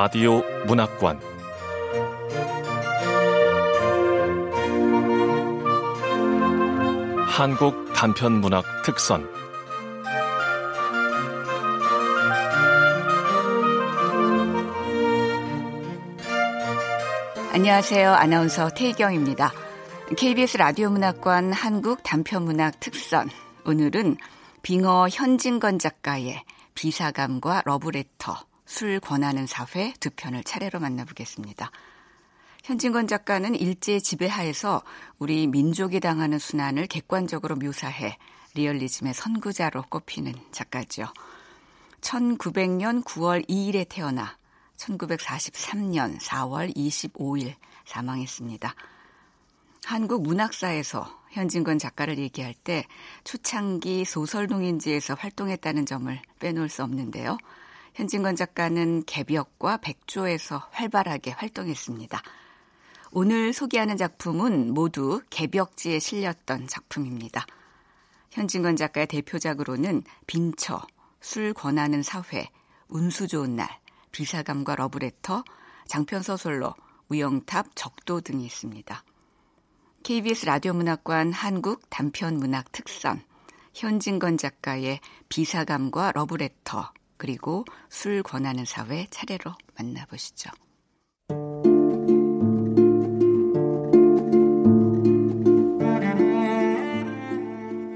라디오 문학관 한국 단편 문학 특선 안녕하세요. 아나운서 태희경입니다. KBS 라디오 문학관 한국 단편 문학 특선 오늘은 빙어 현진건 작가의 비사감과 러브레터, 술 권하는 사회 두 편을 차례로 만나보겠습니다. 현진건 작가는 일제 지배하에서 우리 민족이 당하는 순환을 객관적으로 묘사해 리얼리즘의 선구자로 꼽히는 작가죠. 1900년 9월 2일에 태어나 1943년 4월 25일 사망했습니다. 한국 문학사에서 현진건 작가를 얘기할 때 초창기 소설동인지에서 활동했다는 점을 빼놓을 수 없는데요. 현진건 작가는 개벽과 백조에서 활발하게 활동했습니다. 오늘 소개하는 작품은 모두 개벽지에 실렸던 작품입니다. 현진건 작가의 대표작으로는 빈처, 술 권하는 사회, 운수 좋은 날, 비사감과 러브레터, 장편 소설로 우영탑, 적도 등이 있습니다. KBS 라디오 문학관 한국 단편 문학 특선, 현진건 작가의 비사감과 러브레터, 그리고 술 권하는 사회 차례로 만나보시죠.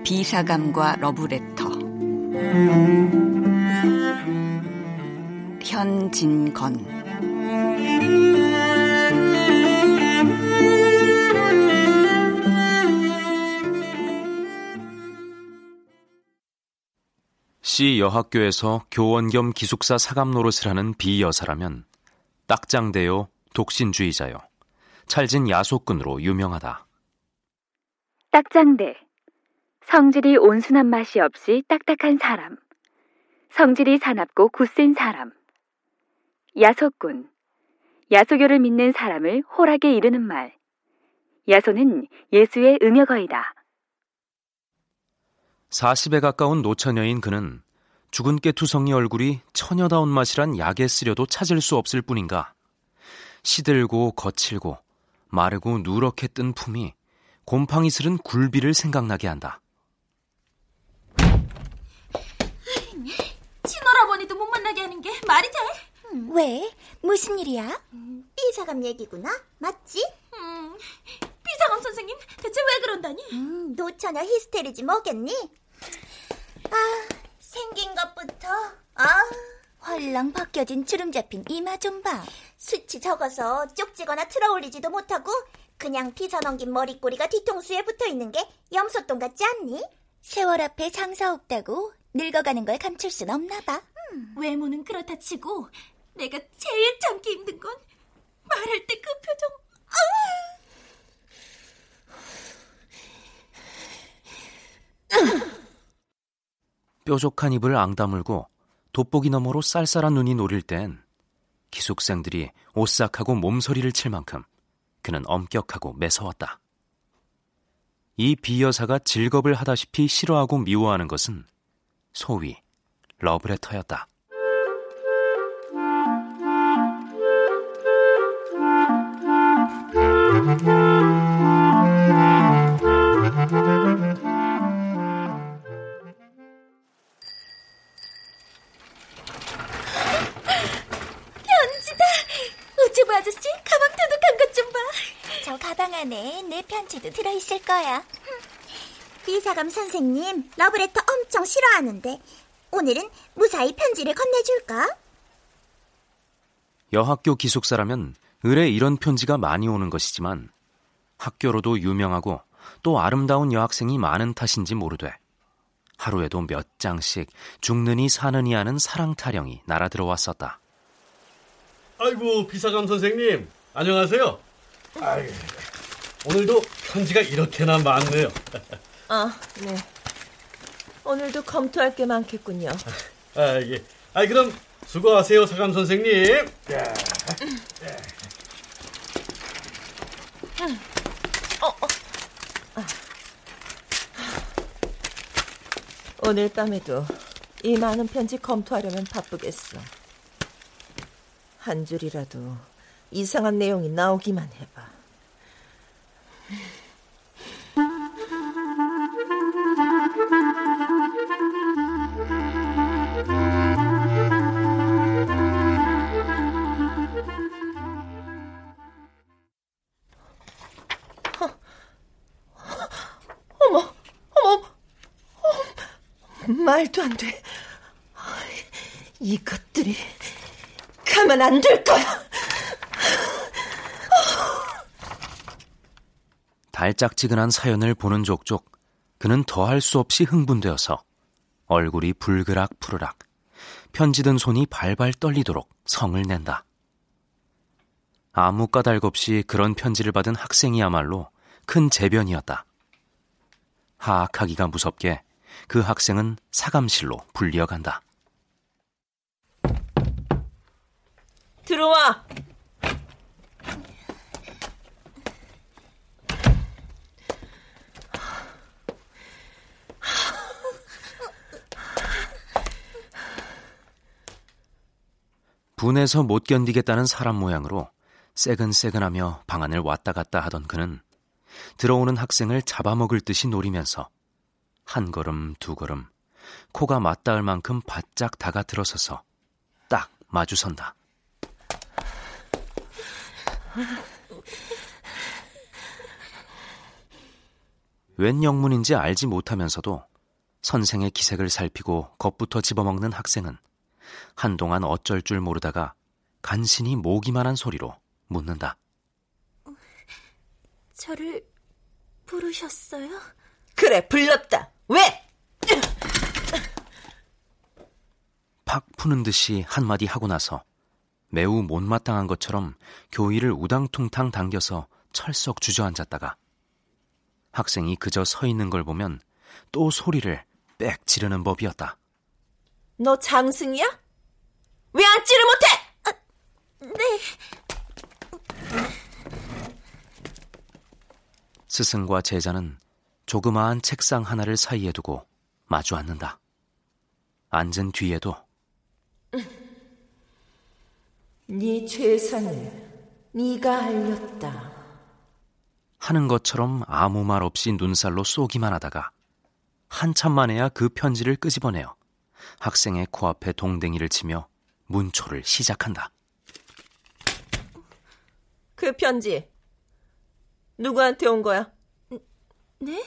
비사감과 러브레터 현진건 시 여학교에서 교원 겸 기숙사 사감 노릇을 하는 비여사라면 딱장대요, 독신주의자요, 찰진 야속꾼으로 유명하다. 딱장대. 성질이 온순한 맛이 없이 딱딱한 사람. 성질이 사납고 굳센 사람. 야속꾼. 야소교를 믿는 사람을 홀하게 이르는 말. 야소는 예수의 응여거이다. 40에 가까운 노처녀인 그는 죽은 깨투성이 얼굴이 처녀다운 맛이란 약에 쓰려도 찾을 수 없을 뿐인가. 시들고 거칠고 마르고 누렇게 뜬 품이 곰팡이 슬은 굴비를 생각나게 한다. 친오라버니도 못 만나게 하는 게 말이 돼? 음, 왜? 무슨 일이야? 삐사감 얘기구나? 맞지? 음, 삐사감 선생님 대체 왜 그런다니? 음, 노처녀 히스테리지 뭐겠니? 아, 생긴 것부터 아 헐렁 벗겨진 주름 잡힌 이마 좀 봐. 수치 적어서 쪽지거나 틀어올리지도 못하고 그냥 비서 넘긴 머리꼬리가 뒤통수에 붙어 있는 게 염소똥 같지 않니? 세월 앞에 장사 없다고 늙어가는 걸 감출 순 없나 봐. 음. 외모는 그렇다 치고 내가 제일 참기 힘든 건 말할 때 그 표정. 아! 뾰족한 입을 앙다물고 돋보기 너머로 쌀쌀한 눈이 노릴 땐 기숙생들이 오싹하고 몸서리를 칠 만큼 그는 엄격하고 매서웠다. 이 비여사가 즐겁을 하다시피 싫어하고 미워하는 것은 소위 러브레터였다. 안에 내 편지도 들어있을 거야. 비사감 선생님, 러브레터 엄청 싫어하는데 오늘은 무사히 편지를 건네줄까? 여학교 기숙사라면 을에 이런 편지가 많이 오는 것이지만 학교로도 유명하고 또 아름다운 여학생이 많은 탓인지 모르되 하루에도 몇 장씩 죽느니 사느니 하는 사랑 타령이 날아들어왔었다. 아이고 비사감 선생님 안녕하세요. 아이, 오늘도 편지가 이렇게나 많네요. 아, 네. 오늘도 검토할 게 많겠군요. 아, 예. 아, 그럼 수고하세요, 사감 선생님. 어, 어. 아. 오늘 밤에도 이 많은 편지 검토하려면 바쁘겠어. 한 줄이라도 이상한 내용이 나오기만 해봐. 말도 안 돼. 이것들이 가면 안 될 거야. 달짝지근한 사연을 보는 족족 그는 더할 수 없이 흥분되어서 얼굴이 불그락 푸르락 편지 든 손이 발발 떨리도록 성을 낸다. 아무 까닭 없이 그런 편지를 받은 학생이야말로 큰 재변이었다. 하악하기가 무섭게 그 학생은 사감실로 불려간다. 들어와. 분해서 못 견디겠다는 사람 모양으로 새근새근하며 방안을 왔다 갔다 하던 그는 들어오는 학생을 잡아먹을 듯이 노리면서 한 걸음 두 걸음 코가 맞닿을 만큼 바짝 다가 들어서서 딱 마주선다. 웬 영문인지 알지 못하면서도 선생의 기색을 살피고 겁부터 집어먹는 학생은 한동안 어쩔 줄 모르다가 간신히 모기만한 소리로 묻는다. 저를 부르셨어요? 그래, 불렀다. 왜? 팍 푸는 듯이 한마디 하고 나서 매우 못마땅한 것처럼 교의를 우당퉁탕 당겨서 철썩 주저앉았다가 학생이 그저 서 있는 걸 보면 또 소리를 빽 지르는 법이었다. 너 장승이야? 왜 앉지를 못해? 아, 네. 스승과 제자는 조그마한 책상 하나를 사이에 두고 마주 앉는다. 앉은 뒤에도 네 최선을 네가 알렸다. 하는 것처럼 아무 말 없이 눈살로 쏘기만 하다가 한참 만에야 그 편지를 끄집어내어 학생의 코앞에 동댕이를 치며 문초를 시작한다. 그 편지 누구한테 온 거야? 네?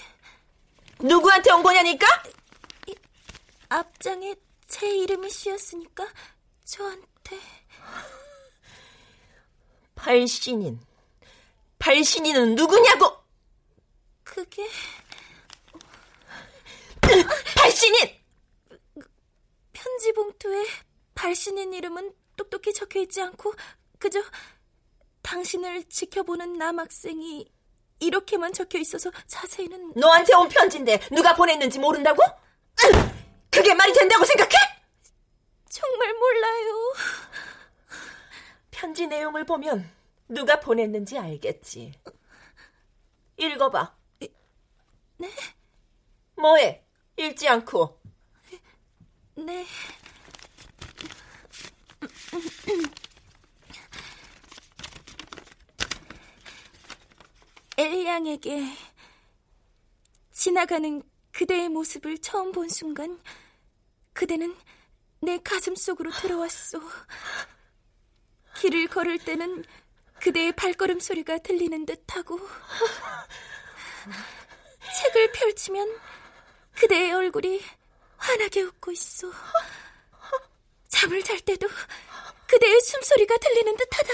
누구한테 온 거냐니까? 앞장에 제 이름이 씌었으니까 저한테 발신인 발신인은 누구냐고? 그게 발신인 편지 봉투에 발신인 이름은 똑똑히 적혀 있지 않고 그저 당신을 지켜보는 남학생이 이렇게만 적혀 있어서 자세히는 너한테 온 편지인데 누가 보냈는지 모른다고? 그게 말이 된다고 생각해? 정말 몰라요. 편지 내용을 보면 누가 보냈는지 알겠지. 읽어봐. 네? 뭐해? 읽지 않고. 네. 엘양에게 지나가는 그대의 모습을 처음 본 순간 그대는 내 가슴 속으로 들어왔소. 길을 걸을 때는 그대의 발걸음 소리가 들리는 듯하고 책을 펼치면 그대의 얼굴이 환하게 웃고 있어. 잠을 잘 때도 그대의 숨소리가 들리는 듯하다.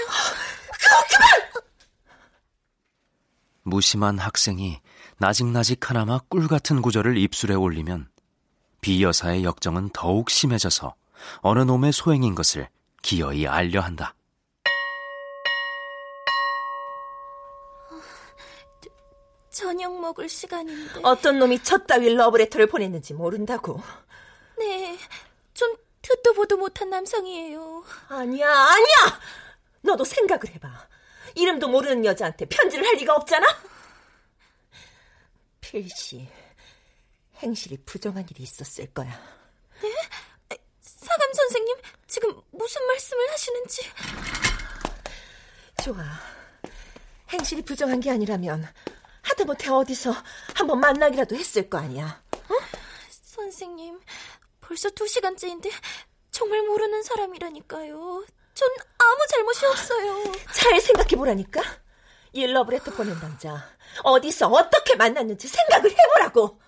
그만! 무심한 학생이 나직나직 하나마 꿀 같은 구절을 입술에 올리면 비 여사의 역정은 더욱 심해져서 어느 놈의 소행인 것을 기어이 알려 한다. 저녁 먹을 시간인데. 어떤 놈이 첫 따위 러브레터를 보냈는지 모른다고. 네, 좀 듣도 보도 못한 남성이에요. 아니야, 아니야! 너도 생각을 해봐. 이름도 모르는 여자한테 편지를 할 리가 없잖아? 필시, 행실이 부정한 일이 있었을 거야. 네? 사감 선생님, 지금 무슨 말씀을 하시는지. 좋아. 행실이 부정한 게 아니라면 하다못해 어디서 한번 만나기라도 했을 거 아니야. 어? 선생님, 벌써 두 시간째인데 정말 모르는 사람이라니까요. 전 아무 잘못이 없어요. 잘 생각해 보라니까. 이 러브레터 보낸 남자 어디서 어떻게 만났는지 생각을 해보라고.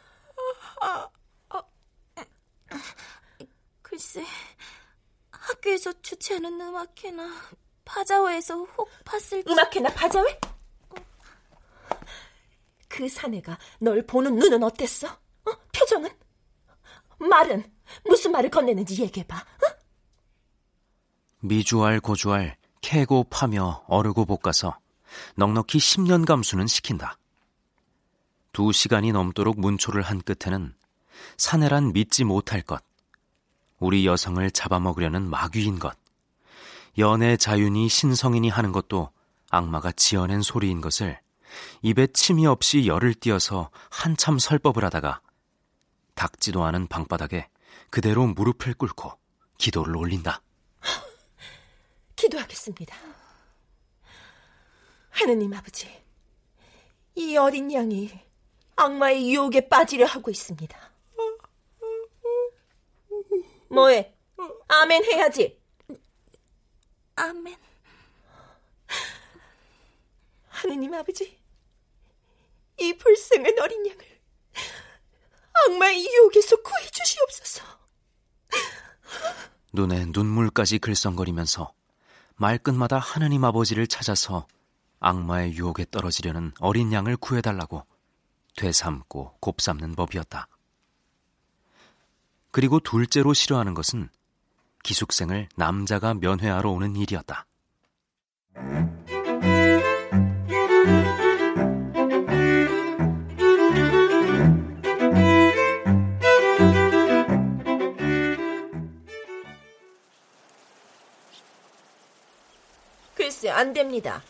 아, 아, 아, 글쎄, 학교에서 주최하는 음악회나 바자회에서 혹 봤을 음악회나 바자회? 그 사내가 널 보는 눈은 어땠어? 어? 표정은? 말은 무슨 말을 건네는지 얘기해봐. 어? 미주알 고주알 캐고 파며 어르고 볶아서 넉넉히 10년 감수는 시킨다. 두 시간이 넘도록 문초를 한 끝에는 사내란 믿지 못할 것, 우리 여성을 잡아먹으려는 마귀인 것, 연애 자윤이 신성인이 하는 것도 악마가 지어낸 소리인 것을 입에 침이 없이 열을 띄어서 한참 설법을 하다가 닦지도 않은 방바닥에 그대로 무릎을 꿇고 기도를 올린다. 기도하겠습니다. 하느님 아버지, 이 어린 양이 악마의 유혹에 빠지려 하고 있습니다. 뭐해? 아멘 해야지. 아멘. 하느님 아버지, 이 불쌍한 어린 양을 악마의 유혹에서 구해 주시옵소서. 눈에 눈물까지 글썽거리면서 말끝마다 하느님 아버지를 찾아서 악마의 유혹에 떨어지려는 어린 양을 구해달라고 되삼고 곱삼는 법이었다. 그리고 둘째로 싫어하는 것은 기숙생을 남자가 면회하러 오는 일이었다. 글쎄, 안 됩니다.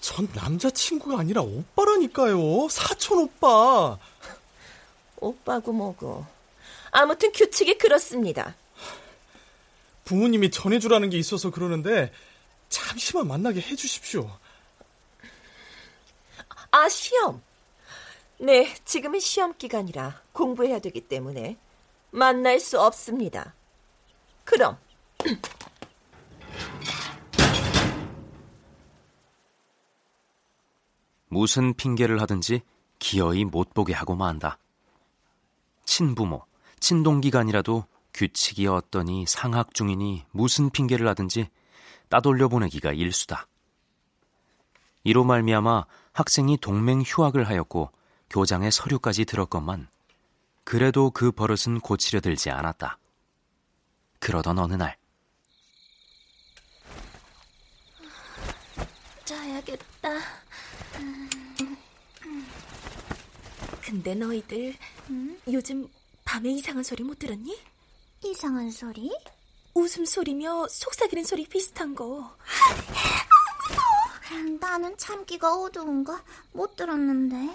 전 남자친구가 아니라 오빠라니까요. 사촌 오빠. 오빠고 뭐고. 아무튼 규칙이 그렇습니다. 부모님이 전해주라는 게 있어서 그러는데 잠시만 만나게 해주십시오. 아, 시험. 네, 지금은 시험 기간이라 공부해야 되기 때문에 만날 수 없습니다. 그럼. 무슨 핑계를 하든지 기어이 못 보게 하고 만다. 친부모, 친동기간이라도 규칙이 어떠니 상학 중이니 무슨 핑계를 하든지 따돌려 보내기가 일수다. 이로 말미암아 학생이 동맹 휴학을 하였고 교장의 서류까지 들었건만 그래도 그 버릇은 고치려 들지 않았다. 그러던 어느 날 자야겠다. 근데 너희들 음? 요즘 밤에 이상한 소리 못 들었니? 이상한 소리? 웃음 소리며 속삭이는 소리 비슷한 거. 음, 나는 참기가 어두운가 못 들었는데.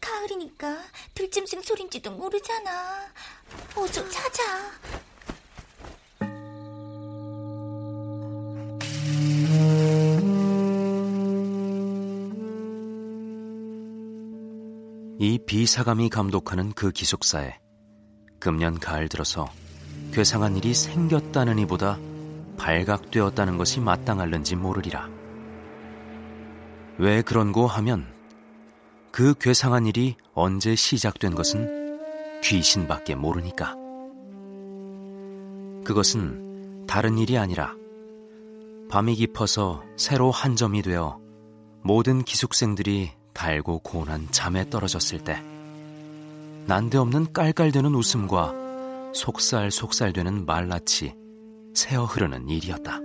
가을이니까 들짐승 소린지도 모르잖아. 어서 찾아. 이 비사감이 감독하는 그 기숙사에 금년 가을 들어서 괴상한 일이 생겼다는 이보다 발각되었다는 것이 마땅할는지 모르리라. 왜 그런고 하면 그 괴상한 일이 언제 시작된 것은 귀신밖에 모르니까. 그것은 다른 일이 아니라 밤이 깊어서 새로 한 점이 되어 모든 기숙생들이 달고 고운한 잠에 떨어졌을 때 난데없는 깔깔대는 웃음과 속살속살되는 말라치 새어 흐르는 일이었다.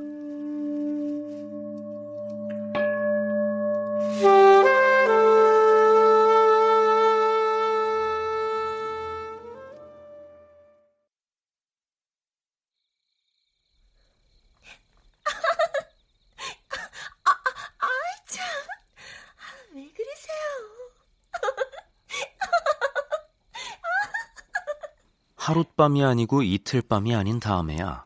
하룻밤이 아니고 이틀밤이 아닌 다음에야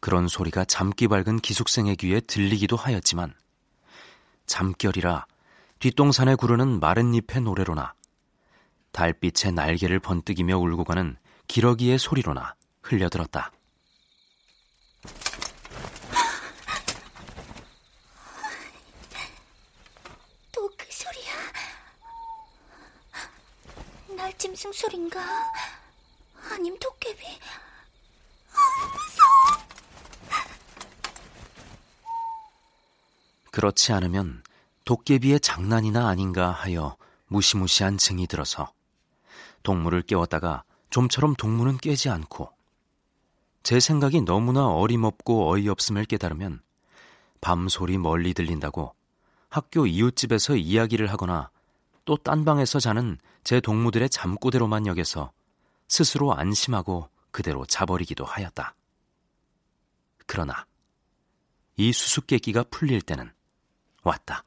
그런 소리가 잠기 밝은 기숙생의 귀에 들리기도 하였지만 잠결이라 뒷동산에 구르는 마른 잎의 노래로나 달빛의 날개를 번뜩이며 울고 가는 기러기의 소리로나 흘려들었다. 또 그 소리야. 날짐승 소린가? 아님 도깨비? 그렇지 않으면 도깨비의 장난이나 아닌가 하여 무시무시한 증이 들어서 동물을 깨웠다가 좀처럼 동물은 깨지 않고 제 생각이 너무나 어림없고 어이없음을 깨달으면 밤소리 멀리 들린다고 학교 이웃집에서 이야기를 하거나 또 딴 방에서 자는 제 동무들의 잠꼬대로만 여겨서 스스로 안심하고 그대로 자버리기도 하였다. 그러나 이 수수께끼가 풀릴 때는 왔다.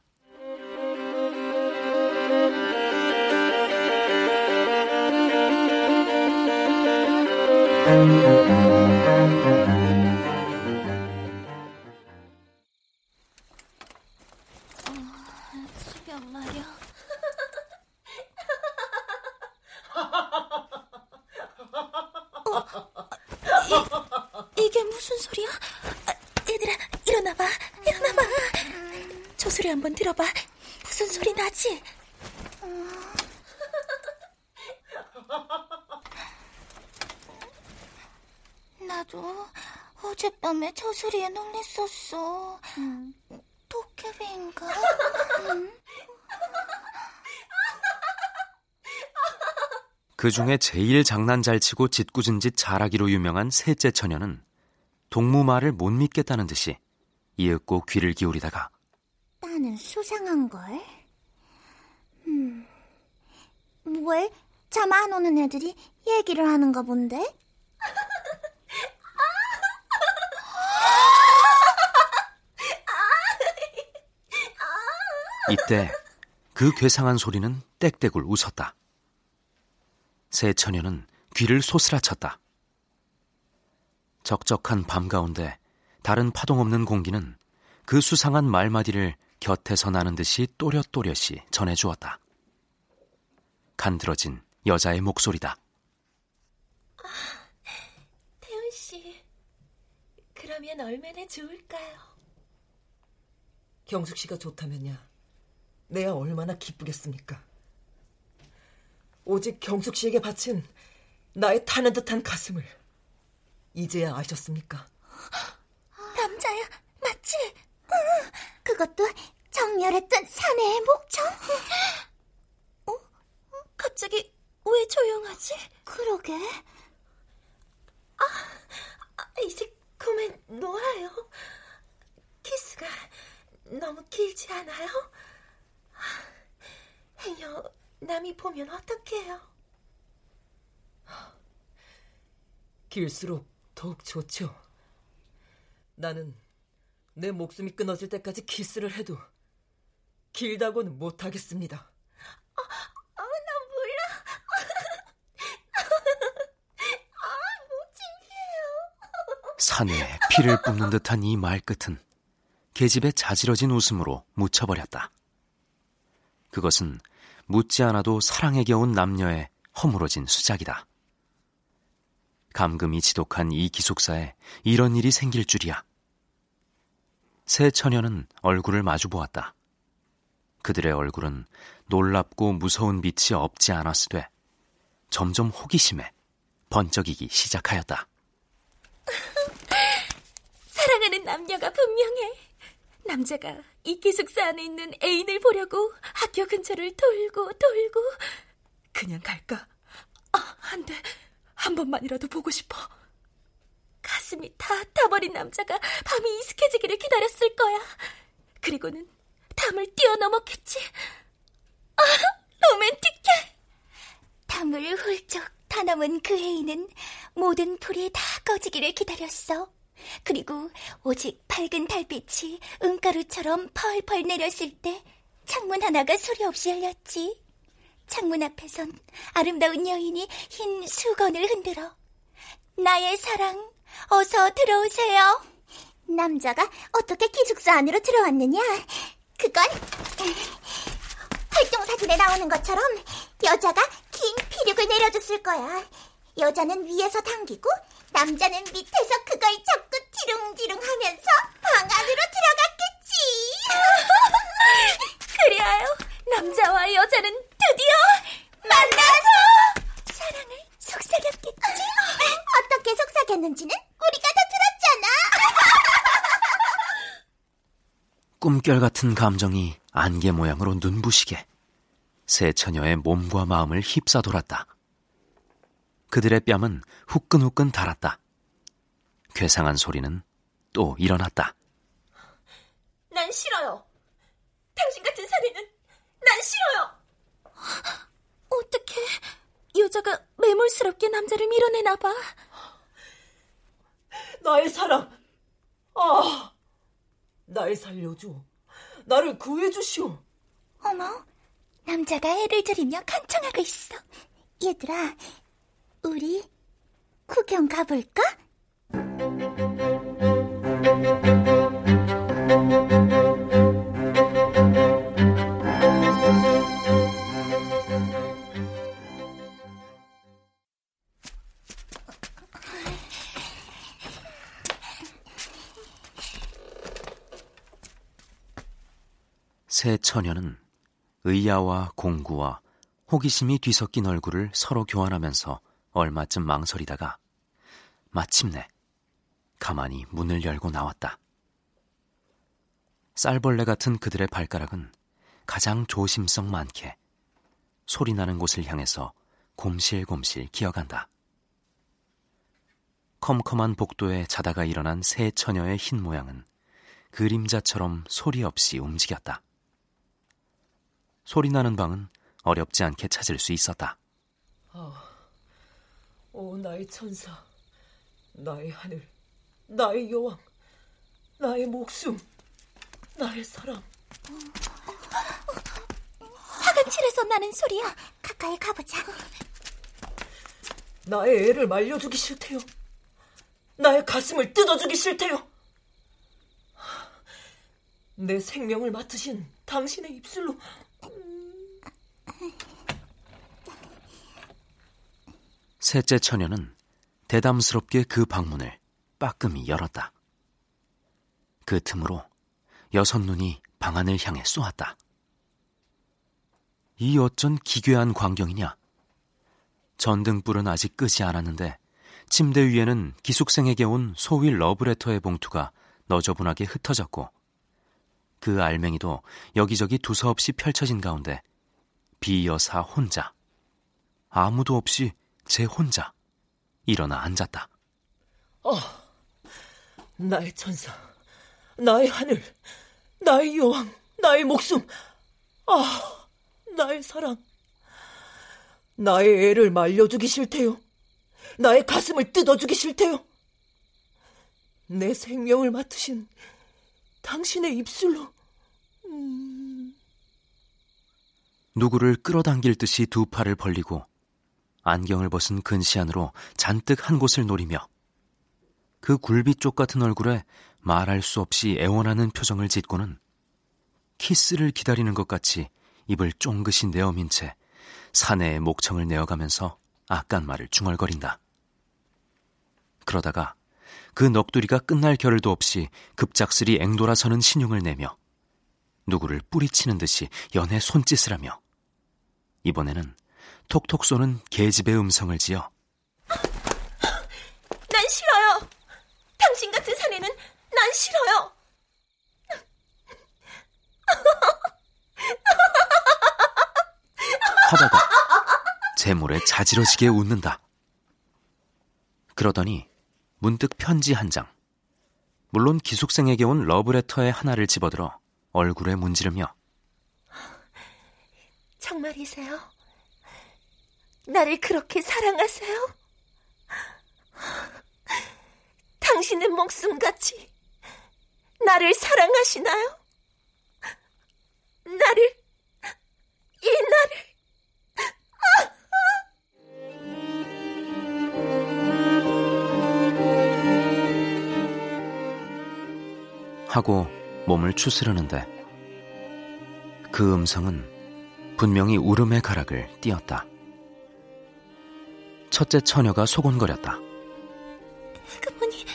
무슨 소리야? 아, 얘들아, 일어나봐, 일어나봐. 저 소리 한번 들어봐. 무슨 소리 나지? 나도 어젯밤에 저 소리에 놀랬었어. 도깨비인가? 그 중에 제일 장난 잘 치고 짓궂은 짓 잘하기로 유명한 셋째 처녀는 동무 말을 못 믿겠다는 듯이 이윽고 귀를 기울이다가 나는 수상한걸? 음, 왜? 잠안 오는 애들이 얘기를 하는가 본데? 이때 그 괴상한 소리는 땡땡을 웃었다. 새 처녀는 귀를 소스라쳤다. 적적한 밤 가운데 다른 파동 없는 공기는 그 수상한 말마디를 곁에서 나는 듯이 또렷또렷이 전해주었다. 간드러진 여자의 목소리다. 태훈 씨, 그러면 얼마나 좋을까요? 경숙 씨가 좋다면야 내야 얼마나 기쁘겠습니까? 오직 경숙 씨에게 바친 나의 타는 듯한 가슴을 이제야 아셨습니까? 남자야, 맞지? 응, 그것도 정렬했던 사내의 목청. 어? 갑자기 왜 조용하지? 그러게. 아, 이제 그만 놀아요. 키스가 너무 길지 않아요? 행여 남이 보면 어떡해요? 길수록 더욱 좋죠. 나는 내 목숨이 끊어질 때까지 키스를 해도 길다고는 못하겠습니다. 아, 아, 나 몰라. 아, 못 창피해요. 산에 피를 뿜는 듯한 이 말끝은 계집의 자지러진 웃음으로 묻혀버렸다. 그것은 묻지 않아도 사랑에 겨운 남녀의 허물어진 수작이다. 감금이 지독한 이 기숙사에 이런 일이 생길 줄이야. 새 처녀는 얼굴을 마주 보았다. 그들의 얼굴은 놀랍고 무서운 빛이 없지 않았으되 점점 호기심에 번쩍이기 시작하였다. 사랑하는 남녀가 분명해. 남자가 이 기숙사 안에 있는 애인을 보려고 학교 근처를 돌고 돌고 그냥 갈까? 아, 안 돼. 한 번만이라도 보고 싶어. 가슴이 다 타버린 남자가 밤이 이슥해지기를 기다렸을 거야. 그리고는 담을 뛰어넘었겠지. 아, 로맨틱해. 담을 훌쩍 타넘은 그 애인은 모든 불이 다 꺼지기를 기다렸어. 그리고 오직 밝은 달빛이 은가루처럼 펄펄 내렸을 때 창문 하나가 소리 없이 열렸지. 창문 앞에선 아름다운 여인이 흰 수건을 흔들어 나의 사랑, 어서 들어오세요. 남자가 어떻게 기숙사 안으로 들어왔느냐? 그건 활동 사진에 나오는 것처럼 여자가 긴 피륙을 내려줬을 거야. 여자는 위에서 당기고 남자는 밑에서 그걸 잡고 뒤릉뒤릉 하면서 방 안으로 들어갔겠지. 그리하여 남자와 여자는 드디어 만나서 사랑을 속삭였겠지. 어떻게 속삭였는지는 우리가 다 들었잖아. 꿈결 같은 감정이 안개 모양으로 눈부시게 새 처녀의 몸과 마음을 휩싸돌았다. 그들의 뺨은 후끈후끈 달았다. 괴상한 소리는 또 일어났다. 난 싫어요. 당신 같은 사내는 난 싫어요. 어떻게 여자가 매몰스럽게 남자를 밀어내나 봐. 나의 사랑. 아, 날 살려줘. 나를 구해주시오. 어머, 남자가 애를 들이며 간청하고 있어. 얘들아, 우리 구경 가볼까? 새 처녀는 의야와 공구와 호기심이 뒤섞인 얼굴을 서로 교환하면서 얼마쯤 망설이다가 마침내 가만히 문을 열고 나왔다. 쌀벌레 같은 그들의 발가락은 가장 조심성 많게 소리 나는 곳을 향해서 곰실곰실 기어간다. 컴컴한 복도에 자다가 일어난 새 처녀의 흰 모양은 그림자처럼 소리 없이 움직였다. 소리나는 방은 어렵지 않게 찾을 수 있었다. 아, 오 나의 천사, 나의 하늘, 나의 여왕, 나의 목숨, 나의 사랑. 화장실에서 나는 소리야. 가까이 가보자. 나의 애를 말려주기 싫대요. 나의 가슴을 뜯어주기 싫대요. 내 생명을 맡으신 당신의 입술로 셋째 처녀는 대담스럽게 그 방문을 빠끔히 열었다. 그 틈으로 여섯 눈이 방 안을 향해 쏘았다. 이 어쩐 기괴한 광경이냐? 전등불은 아직 끄지 않았는데 침대 위에는 기숙생에게 온 소위 러브레터의 봉투가 너저분하게 흩어졌고 그 알맹이도 여기저기 두서없이 펼쳐진 가운데 비여사 혼자 아무도 없이 제 혼자 일어나 앉았다. 어, 나의 천사, 나의 하늘, 나의 여왕, 나의 목숨, 아, 나의 사랑. 나의 애를 말려주기 싫대요. 나의 가슴을 뜯어주기 싫대요. 내 생명을 맡으신 당신의 입술로. 음... 누구를 끌어당길 듯이 두 팔을 벌리고 안경을 벗은 근시 안으로 잔뜩 한 곳을 노리며 그 굴비 쪽 같은 얼굴에 말할 수 없이 애원하는 표정을 짓고는 키스를 기다리는 것 같이 입을 쫑긋이 내어민 채 사내의 목청을 내어가면서 악간 말을 중얼거린다. 그러다가 그 넋두리가 끝날 겨를도 없이 급작스리 앵돌아서는 신용을 내며 누구를 뿌리치는 듯이 연애 손짓을 하며 이번에는 톡톡 쏘는 계집의 음성을 지어 난 싫어요. 당신 같은 사내는 난 싫어요. 하다가 재물에 자지러지게 웃는다. 그러더니 문득 편지 한 장, 물론 기숙생에게 온 러브레터의 하나를 집어들어 얼굴에 문지르며 정말이세요? 나를 그렇게 사랑하세요? 당신의 목숨같이 나를 사랑하시나요? 나를, 이 나를. 하고 몸을 추스르는데 그 음성은 분명히 울음의 가락을 띄었다. 첫째 처녀가 소곤거렸다. 그분이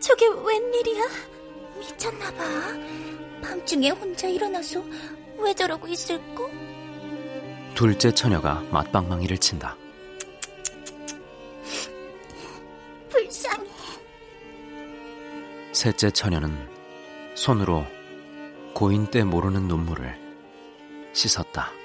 저게 웬일이야? 미쳤나봐. 밤중에 혼자 일어나서 왜 저러고 있을까? 둘째 처녀가 맞방망이를 친다. 불쌍해. 셋째 처녀는 손으로 고인 때 모르는 눈물을 씻었다.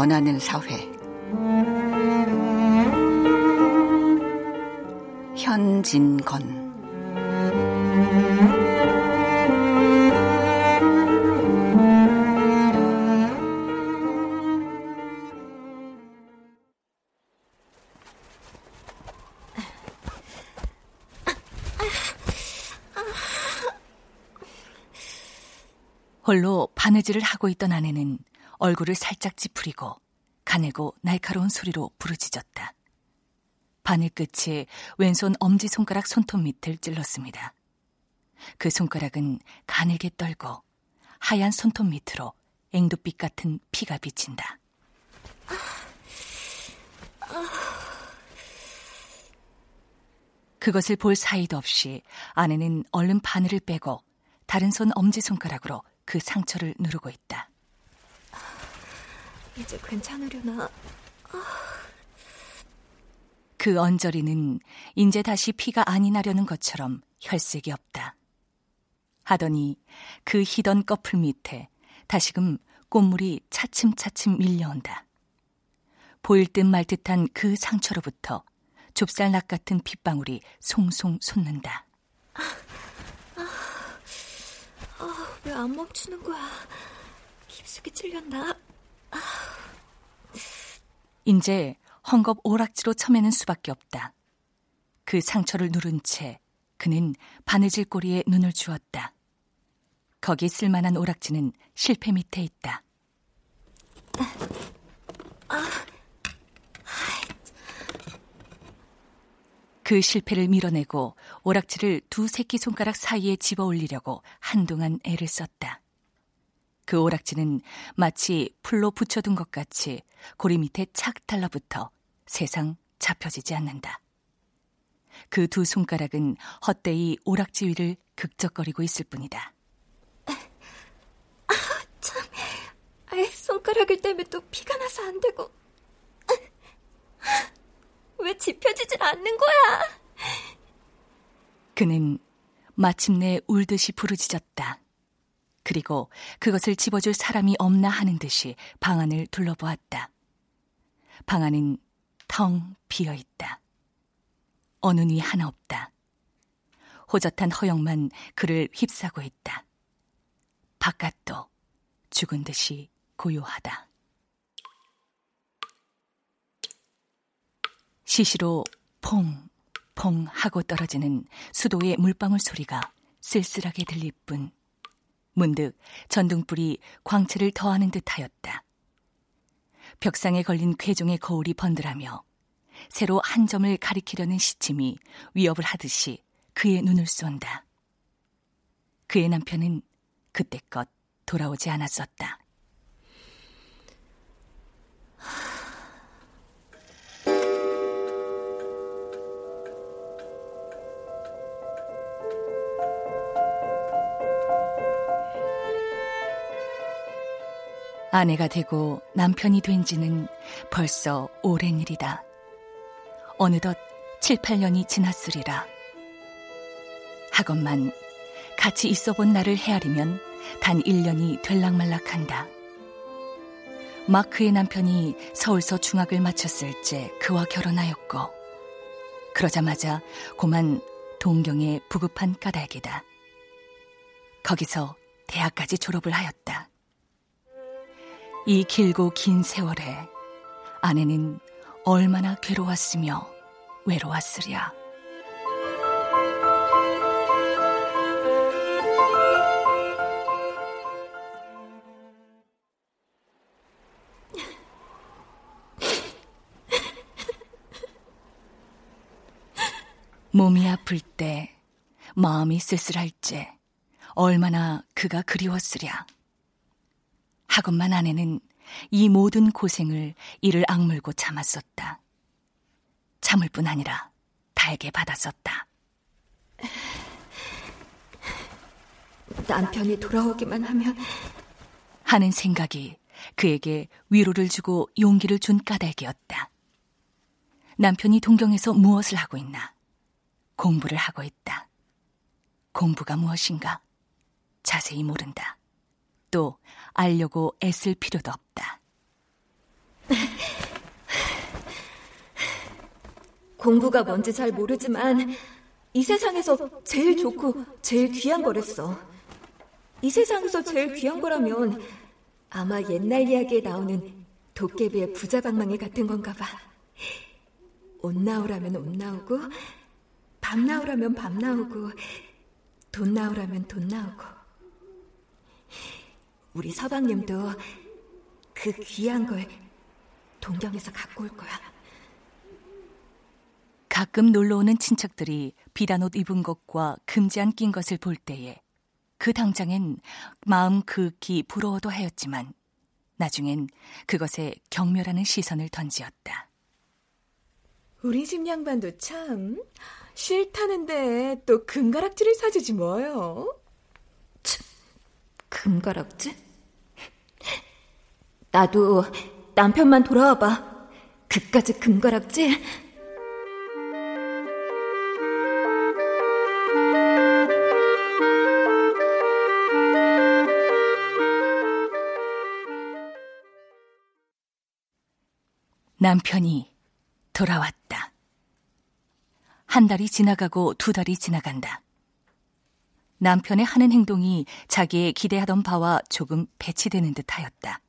술 권하는 사회. 현진건. 홀로 바느질을 하고 있던 아내는 얼굴을 살짝 찌푸리고 가늘고 날카로운 소리로 부르짖었다. 바늘 끝이 왼손 엄지손가락 손톱 밑을 찔렀습니다. 그 손가락은 가늘게 떨고 하얀 손톱 밑으로 앵두빛 같은 피가 비친다. 그것을 볼 사이도 없이 아내는 얼른 바늘을 빼고 다른 손 엄지손가락으로 그 상처를 누르고 있다. 이제 괜찮으려나? 그 언저리는 이제 다시 피가 안이 나려는 것처럼 혈색이 없다. 하더니 그 희던 꺼풀 밑에 다시금 꽃물이 차츰차츰 밀려온다. 보일 듯 말 듯한 그 상처로부터 좁쌀낙 같은 핏방울이 송송 솟는다. 아, 왜 안 멈추는 거야? 깊숙이 찔렸나? 이제 헝겊 오락지로 쳐매는 수밖에 없다. 그 상처를 누른 채 그는 바느질 꼬리에 눈을 주었다. 거기 쓸만한 오락지는 실패 밑에 있다. 그 실패를 밀어내고 오락지를 두 새끼 손가락 사이에 집어 올리려고 한동안 애를 썼다. 그 오락지는 마치 풀로 붙여둔 것 같이 고리 밑에 착 달라붙어 세상 잡혀지지 않는다. 그 두 손가락은 헛되이 오락지 위를 극적거리고 있을 뿐이다. 아, 참. 아예 손가락을 떼면 또 피가 나서 안 되고. 왜 집혀지질 않는 거야? 그는 마침내 울듯이 부르짖었다. 그리고 그것을 집어줄 사람이 없나 하는 듯이 방 안을 둘러보았다. 방 안은 텅 비어 있다. 어느 니 하나 없다. 호젓한 허영만 그를 휩싸고 있다. 바깥도 죽은 듯이 고요하다. 시시로 퐁, 퐁 하고 떨어지는 수도의 물방울 소리가 쓸쓸하게 들릴 뿐 문득 전등불이 광채를 더하는 듯하였다. 벽상에 걸린 괴종의 거울이 번들하며 새로 한 점을 가리키려는 시침이 위협을 하듯이 그의 눈을 쏜다. 그의 남편은 그때껏 돌아오지 않았었다. 아내가 되고 남편이 된 지는 벌써 오랜 일이다. 어느덧 7, 8년이 지났으리라. 하건만 같이 있어 본 나를 헤아리면 단 1년이 될락말락한다. 마크의 남편이 서울서 중학을 마쳤을 때 그와 결혼하였고 그러자마자 고만 동경에 부급한 까닭이다. 거기서 대학까지 졸업을 하였다. 이 길고 긴 세월에 아내는 얼마나 괴로웠으며 외로웠으랴. 몸이 아플 때, 마음이 쓸쓸할 때, 얼마나 그가 그리웠으랴. 하건만 아내는 이 모든 고생을 이를 악물고 참았었다. 참을 뿐 아니라 달게 받았었다. 남편이 돌아오기만 하면 하는 생각이 그에게 위로를 주고 용기를 준 까닭이었다. 남편이 동경에서 무엇을 하고 있나? 공부를 하고 있다. 공부가 무엇인가? 자세히 모른다. 또 알려고 애쓸 필요도 없다. 공부가 뭔지 잘 모르지만 이 세상에서 제일 좋고 제일 귀한 거랬어. 이 세상에서 제일 귀한 거라면 아마 옛날 이야기에 나오는 도깨비의 부자방망이 같은 건가 봐. 옷 나오라면 옷 나오고 밤 나오라면 밤 나오고 돈 나오라면 돈 나오고 우리 서방님도 그 귀한 걸 동경에서 갖고 올 거야. 가끔 놀러 오는 친척들이 비단 옷 입은 것과 금지 안 낀 것을 볼 때에 그 당장엔 마음 극히 부러워도 하였지만 나중엔 그것에 경멸하는 시선을 던지었다. 우리 집 양반도 참 싫다는데 또 금가락지를 사주지 뭐요. 참, 금가락지? 나도 남편만 돌아와봐. 그까지 금가락지? 남편이 돌아왔다. 한 달이 지나가고 두 달이 지나간다. 남편의 하는 행동이 자기의 기대하던 바와 조금 배치되는 듯 하였다.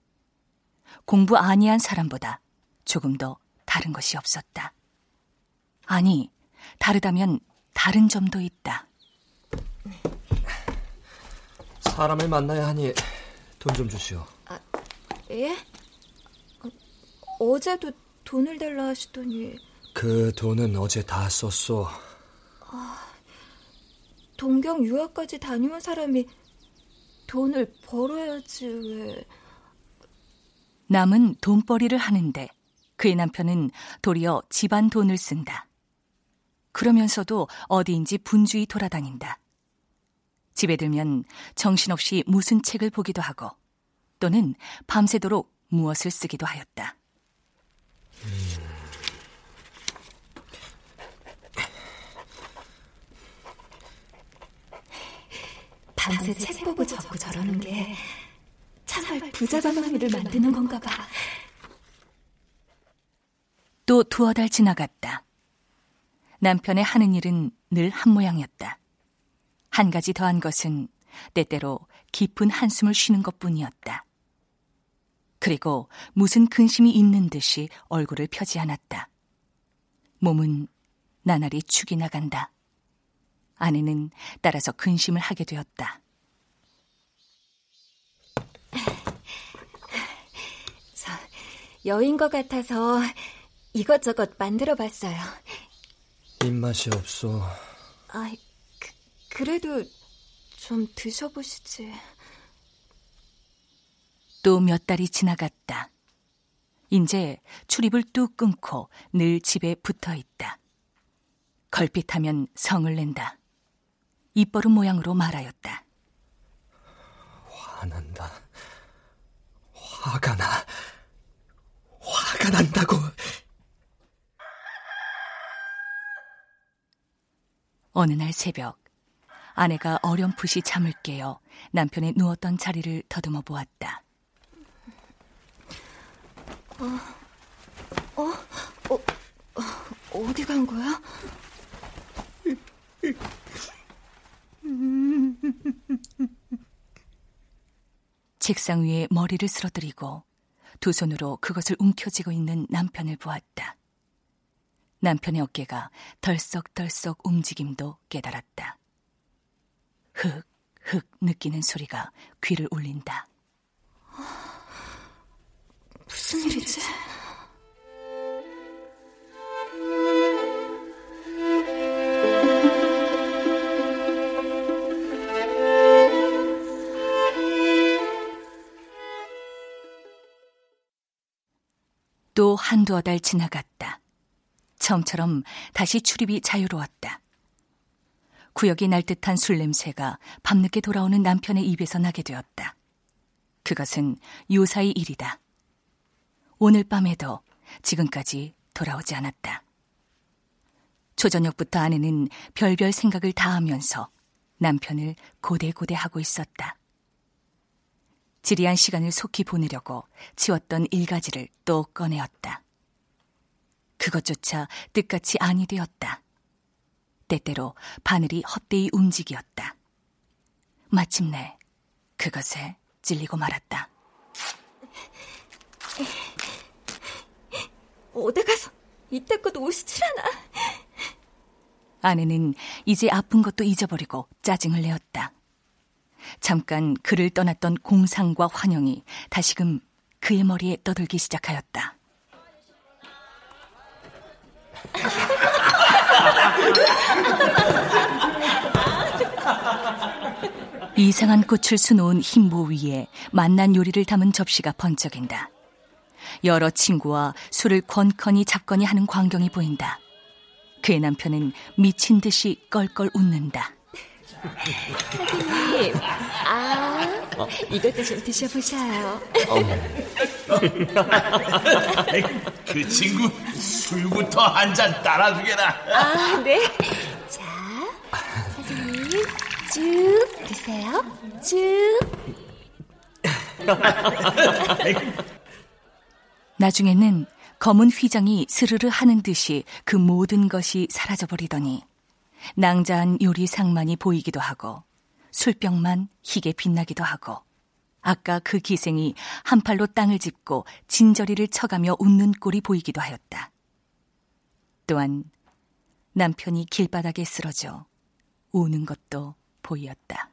공부 아니한 사람보다 조금 더 다른 것이 없었다. 아니, 다르다면 다른 점도 있다. 사람을 만나야 하니 돈 좀 주시오. 아, 예? 어제도 돈을 달라 하시더니. 그 돈은 어제 다 썼소. 아, 동경 유학까지 다녀온 사람이 돈을 벌어야지 왜. 남은 돈벌이를 하는데 그의 남편은 도리어 집안 돈을 쓴다. 그러면서도 어디인지 분주히 돌아다닌다. 집에 들면 정신없이 무슨 책을 보기도 하고 또는 밤새도록 무엇을 쓰기도 하였다. 밤새 책 보고 적고 저러는 게 참말 부자방망이를 만드는 건가 봐. 또 두어 달 지나갔다. 남편의 하는 일은 늘 한 모양이었다. 한 가지 더한 것은 때때로 깊은 한숨을 쉬는 것 뿐이었다. 그리고 무슨 근심이 있는 듯이 얼굴을 펴지 않았다. 몸은 나날이 축이 나간다. 아내는 따라서 근심을 하게 되었다. 저, 여인 것 같아서 이것저것 만들어 봤어요. 입맛이 없어. 아, 그, 그래도 좀 드셔보시지. 또 몇 달이 지나갔다. 이제 출입을 뚝 끊고 늘 집에 붙어 있다. 걸핏하면 성을 낸다. 입버릇 모양으로 말하였다. 화난다. 화가 나. 화가 난다고. 어느 날 새벽, 아내가 어렴풋이 잠을 깨어 남편의 누웠던 자리를 더듬어 보았다. 어, 어, 어, 어디 간 거야? 책상 위에 머리를 쓰러뜨리고 두 손으로 그것을 움켜쥐고 있는 남편을 보았다. 남편의 어깨가 덜썩덜썩 움직임도 깨달았다. 흑, 흑 느끼는 소리가 귀를 울린다. 무슨 일이지? 한두어 달 지나갔다. 처음처럼 다시 출입이 자유로웠다. 구역이 날 듯한 술 냄새가 밤늦게 돌아오는 남편의 입에서 나게 되었다. 그것은 요사의 일이다. 오늘 밤에도 지금까지 돌아오지 않았다. 초저녁부터 아내는 별별 생각을 다 하면서 남편을 고대고대 하고 있었다. 지리한 시간을 속히 보내려고 치웠던 일가지를 또 꺼내었다. 그것조차 뜻같이 아니 되었다. 때때로 바늘이 헛되이 움직이었다. 마침내 그것에 찔리고 말았다. 어디 가서 이때껏 오시질 않아. 아내는 이제 아픈 것도 잊어버리고 짜증을 내었다. 잠깐 그를 떠났던 공상과 환영이 다시금 그의 머리에 떠들기 시작하였다. 이상한 꽃을 수놓은 흰 모 위에 만난 요리를 담은 접시가 번쩍인다. 여러 친구와 술을 권커니 잡거니 하는 광경이 보인다. 그의 남편은 미친 듯이 껄껄 웃는다. 선생님, 아, 어? 이것도 좀 드셔보셔요. 그 친구 술부터 한 잔 따라주게라. 아, 네. 자, 선생님, 쭉 드세요. 쭉. 나중에는 검은 휘장이 스르르 하는 듯이 그 모든 것이 사라져버리더니 낭자한 요리 상만이 보이기도 하고 술병만 희게 빛나기도 하고 아까 그 기생이 한 팔로 땅을 짚고 진저리를 쳐가며 웃는 꼴이 보이기도 하였다. 또한 남편이 길바닥에 쓰러져 우는 것도 보이었다.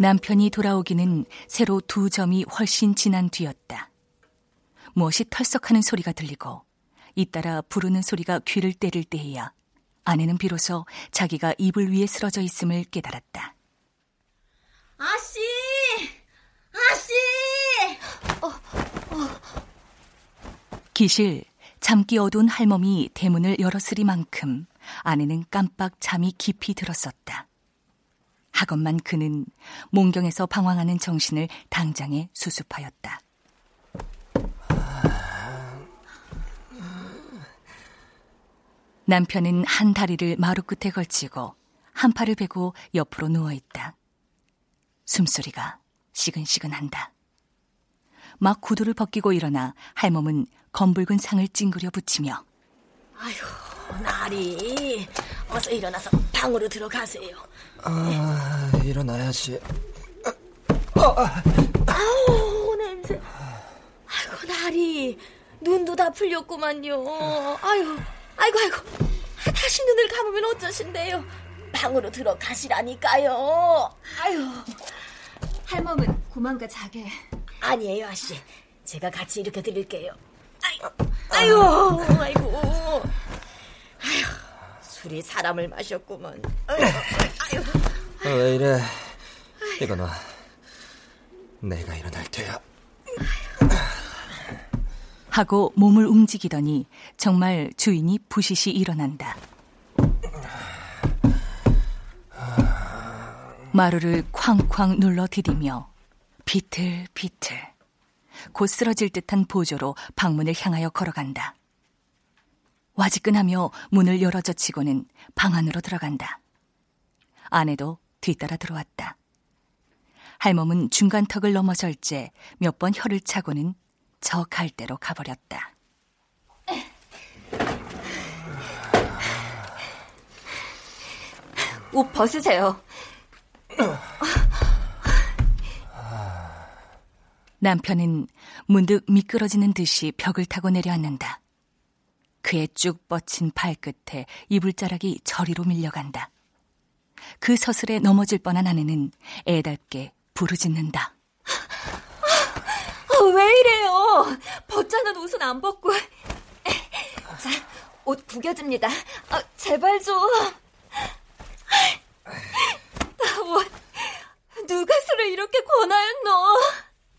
남편이 돌아오기는 새로 두 점이 훨씬 지난 뒤였다. 무엇이 털썩하는 소리가 들리고 잇따라 부르는 소리가 귀를 때릴 때에야 아내는 비로소 자기가 이불 위에 쓰러져 있음을 깨달았다. 아씨! 아씨! 어, 어. 기실 잠기 어두운 할멈이 대문을 열었으리만큼 아내는 깜빡 잠이 깊이 들었었다. 하건만 그는 몽경에서 방황하는 정신을 당장에 수습하였다. 남편은 한 다리를 마루 끝에 걸치고 한 팔을 베고 옆으로 누워 있다. 숨소리가 시근시근한다. 막 구두를 벗기고 일어나 할멈은 검붉은 상을 찡그려 붙이며 아휴, 나리. 어서 일어나서 방으로 들어가세요. 아, 일어나야지. 어, 아. 아우, 냄새. 아이고, 나리. 눈도 다 풀렸구만요. 아유, 아이고, 아이고. 다시 눈을 감으면 어쩌신대요. 방으로 들어가시라니까요. 아유. 할멈은 고만가 자게. 아니에요, 아씨. 제가 같이 이렇게 드릴게요. 아유, 아유, 아이고. 아유, 술이 사람을 마셨구먼. 아유. 어, 왜 이래? 이거 너. 내가 일어날 테야. 하고 몸을 움직이더니 정말 주인이 부시시 일어난다. 마루를 쾅쾅 눌러 디디며 비틀비틀 곧 쓰러질 듯한 보조로 방문을 향하여 걸어간다. 와지끈하며 문을 열어젖히고는 방 안으로 들어간다. 아내도 뒤따라 들어왔다. 할멈은 중간 턱을 넘어설째 몇번 혀를 차고는 저 갈대로 가버렸다. 옷 벗으세요. 남편은 문득 미끄러지는 듯이 벽을 타고 내려앉는다. 그의 쭉 뻗친 발끝에 이불자락이 저리로 밀려간다. 그 서슬에 넘어질 뻔한 아내는 애답게 부르짖는다. 아, 왜 이래요? 벗자는 옷은 안 벗고. 자, 옷 구겨집니다. 아, 제발 좀. 나 옷, 누가 술을 이렇게 권하였노?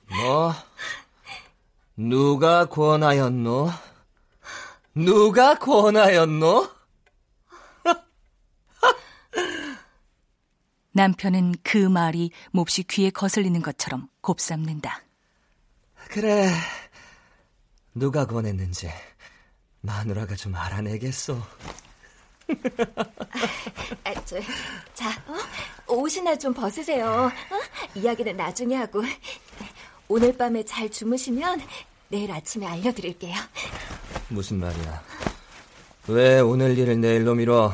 뭐? 누가 권하였노? 누가 권하였노? 남편은 그 말이 몹시 귀에 거슬리는 것처럼 곱삼는다. 그래, 누가 권했는지 마누라가 좀 알아내겠소. 아, 저, 자, 어? 옷이나 좀 벗으세요. 어? 이야기는 나중에 하고. 오늘 밤에 잘 주무시면 내일 아침에 알려드릴게요. 무슨 말이야? 왜 오늘 일을 내일로 미뤄?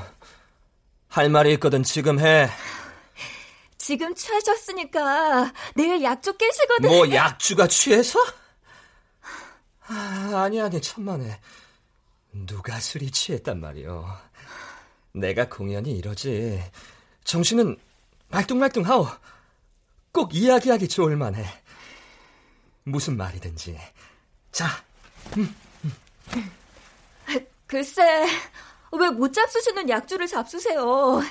할 말이 있거든 지금 해. 지금 취하셨으니까 내일 약주 깨시거든. 뭐 약주가 취해서? 아, 아니 아니 천만에. 누가 술이 취했단 말이오. 내가 공연이 이러지. 정신은 말뚱말뚱하오. 꼭 이야기하기 좋을 만해. 무슨 말이든지. 자. 음, 음. 글쎄, 왜 못 잡수시는 약주를 잡수세요?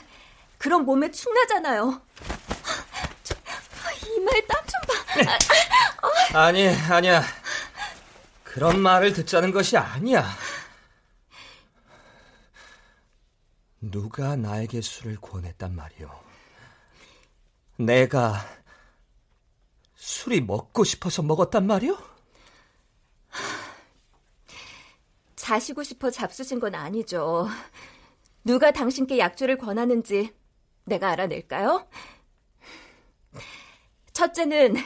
그럼 몸에 축나잖아요. 이마에 땀 좀 봐. 아, 아니, 아니야. 그런 말을 듣자는 것이 아니야. 누가 나에게 술을 권했단 말이오. 내가 술이 먹고 싶어서 먹었단 말이오? 자시고 싶어 잡수신 건 아니죠. 누가 당신께 약주를 권하는지 내가 알아낼까요? 첫째는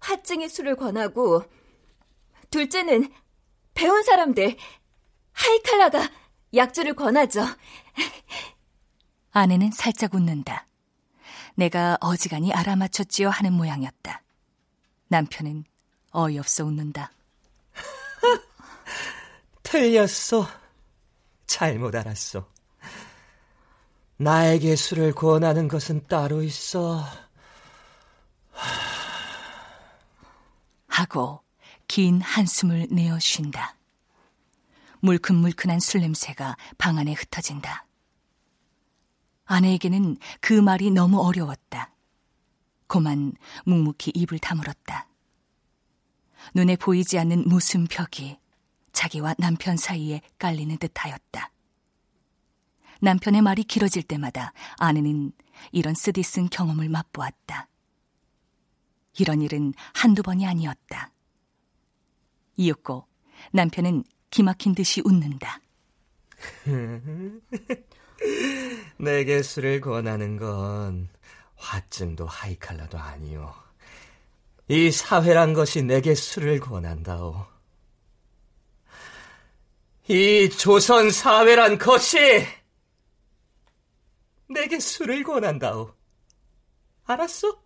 화증의 술을 권하고, 둘째는 배운 사람들, 하이칼라가 약주를 권하죠. 아내는 살짝 웃는다. 내가 어지간히 알아맞혔지요 하는 모양이었다. 남편은 어이없어 웃는다. 틀렸어. 잘못 알았어. 나에게 술을 권하는 것은 따로 있어. 하고 긴 한숨을 내어 쉰다. 물큰물큰한 술 냄새가 방 안에 흩어진다. 아내에게는 그 말이 너무 어려웠다. 고만 묵묵히 입을 다물었다. 눈에 보이지 않는 무슨 벽이 자기와 남편 사이에 깔리는 듯하였다. 남편의 말이 길어질 때마다 아내는 이런 쓰디쓴 경험을 맛보았다. 이런 일은 한두 번이 아니었다. 이윽고 남편은 기막힌 듯이 웃는다. 내게 술을 권하는 건 화증도 하이칼라도 아니오. 이 사회란 것이 내게 술을 권한다오. 이 조선 사회란 것이 내게 술을 권한다오. 알았어?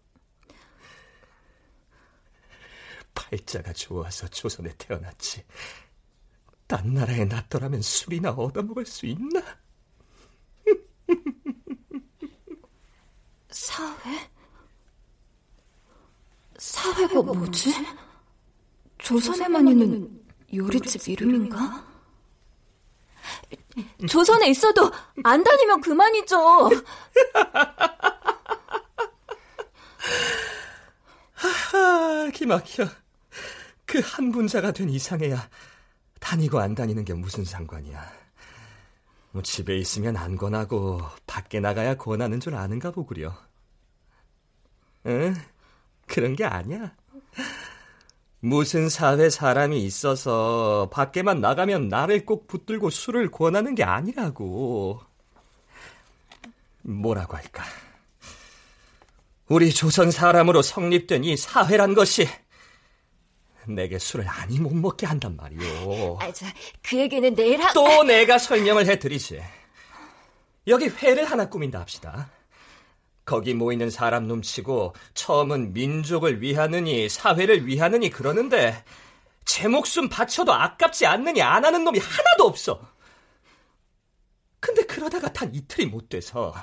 팔자가 좋아서 조선에 태어났지. 딴 나라에 낫더라면 술이나 얻어먹을 수 있나? 사회? 사회가 뭐지? 조선에만 있는 요리집 이름인가? 조선에 있어도 안 다니면 그만이죠. 하하, 기막혀. 그 한 분자가 된 이상해야 다니고 안 다니는 게 무슨 상관이야. 뭐 집에 있으면 안 권하고 밖에 나가야 권하는 줄 아는가 보구려. 응? 그런 게 아니야. 무슨 사회 사람이 있어서 밖에만 나가면 나를 꼭 붙들고 술을 권하는 게 아니라고. 뭐라고 할까? 우리 조선 사람으로 성립된 이 사회란 것이 내게 술을 아니 못 먹게 한단 말이오. 아, 저, 그 얘기는 내일 하... 또 내가 설명을 해드리지. 여기 회를 하나 꾸민다 합시다. 거기 모이는 사람 놈치고 처음은 민족을 위하느니 사회를 위하느니 그러는데 제 목숨 바쳐도 아깝지 않느니 안 하는 놈이 하나도 없어. 근데 그러다가 단 이틀이 못 돼서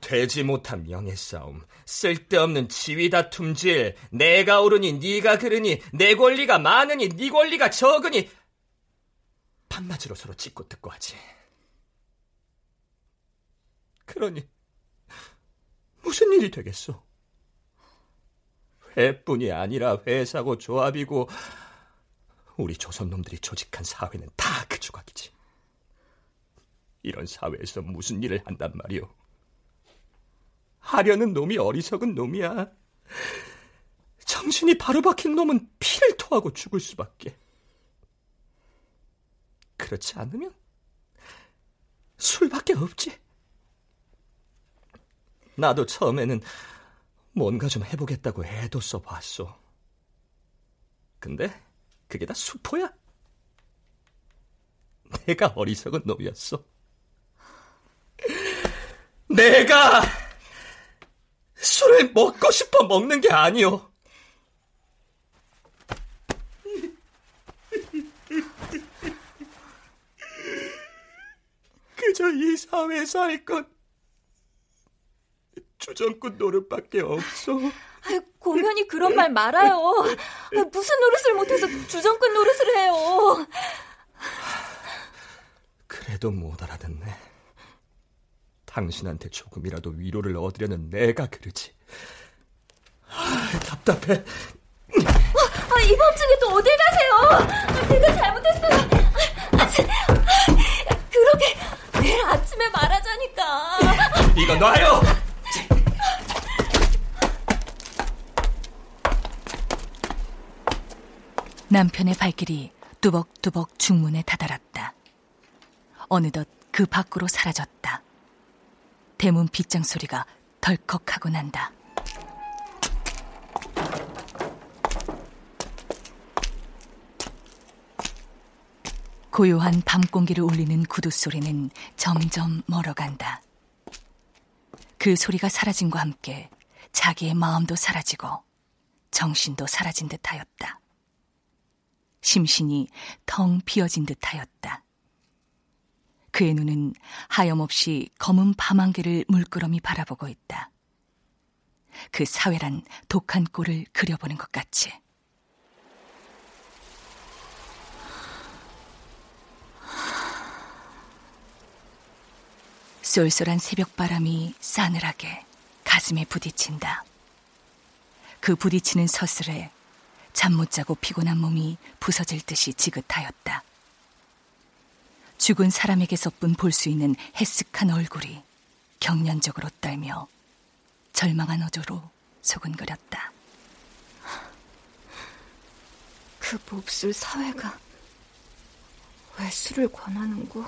되지 못한 명예 싸움, 쓸데없는 지위 다툼질, 내가 옳으니 네가 그르니 내 권리가 많으니 네 권리가 적으니 반맞으로 서로 찍고 뜯고 하지. 그러니 무슨 일이 되겠소? 회뿐이 아니라 회사고 조합이고 우리 조선놈들이 조직한 사회는 다 그 조각이지. 이런 사회에서 무슨 일을 한단 말이오? 하려는 놈이 어리석은 놈이야. 정신이 바로 박힌 놈은 피를 토하고 죽을 수밖에. 그렇지 않으면 술밖에 없지. 나도 처음에는 뭔가 좀 해보겠다고 애도 써봤어. 근데 그게 다 수포야. 내가 어리석은 놈이었어. 내가 술을 먹고 싶어 먹는 게 아니오. 그저 이 사회에서 할것 주정꾼 노릇밖에 없어. 아유, 고면이 그런 말 말아요. 무슨 노릇을 못해서 주정꾼 노릇을 해요. 그래도 못 알아듣네. 당신한테 조금이라도 위로를 얻으려는 내가 그러지. 아, 답답해. 아, 이 밤중에 또 어딜 가세요? 내가 잘못했어요. 그러게 내일 아침에 말하자니까. 이거 놔요. 남편의 발길이 뚜벅뚜벅 중문에 다다랐다. 어느덧 그 밖으로 사라졌다. 대문 빗장 소리가 덜컥 하고 난다. 고요한 밤 공기를 울리는 구두 소리는 점점 멀어간다. 그 소리가 사라짐과 함께 자기의 마음도 사라지고 정신도 사라진 듯 하였다. 심신이 텅 비어진 듯하였다. 그의 눈은 하염없이 검은 밤 안개를 물끄러미 바라보고 있다. 그 사회란 독한 꼴을 그려보는 것 같이. 쏠쏠한 새벽바람이 싸늘하게 가슴에 부딪힌다. 그 부딪히는 서슬에 잠 못 자고 피곤한 몸이 부서질 듯이 지긋하였다. 죽은 사람에게서뿐 볼 수 있는 헬쓱한 얼굴이 경련적으로 떨며 절망한 어조로 소근거렸다. 그 몹쓸 사회가 왜 술을 권하는고?